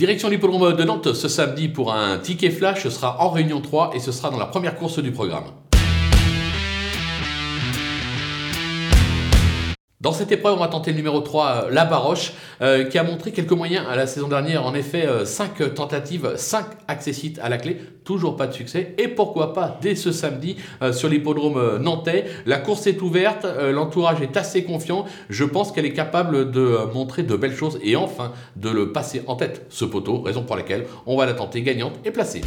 Direction l'hippodrome de Nantes ce samedi pour un ticket flash, ce sera en réunion 3 et ce sera dans la première course du programme. Dans cette épreuve, on va tenter le numéro 3, euh, La Baroche, euh, qui a montré quelques moyens à la saison dernière. En effet, 5 euh, tentatives, 5 accessites à la clé, toujours pas de succès. Et pourquoi pas, dès ce samedi, sur l'hippodrome nantais, la course est ouverte, l'entourage est assez confiant. Je pense qu'elle est capable de montrer de belles choses et enfin de le passer en tête, ce poteau, raison pour laquelle on va la tenter gagnante et placée.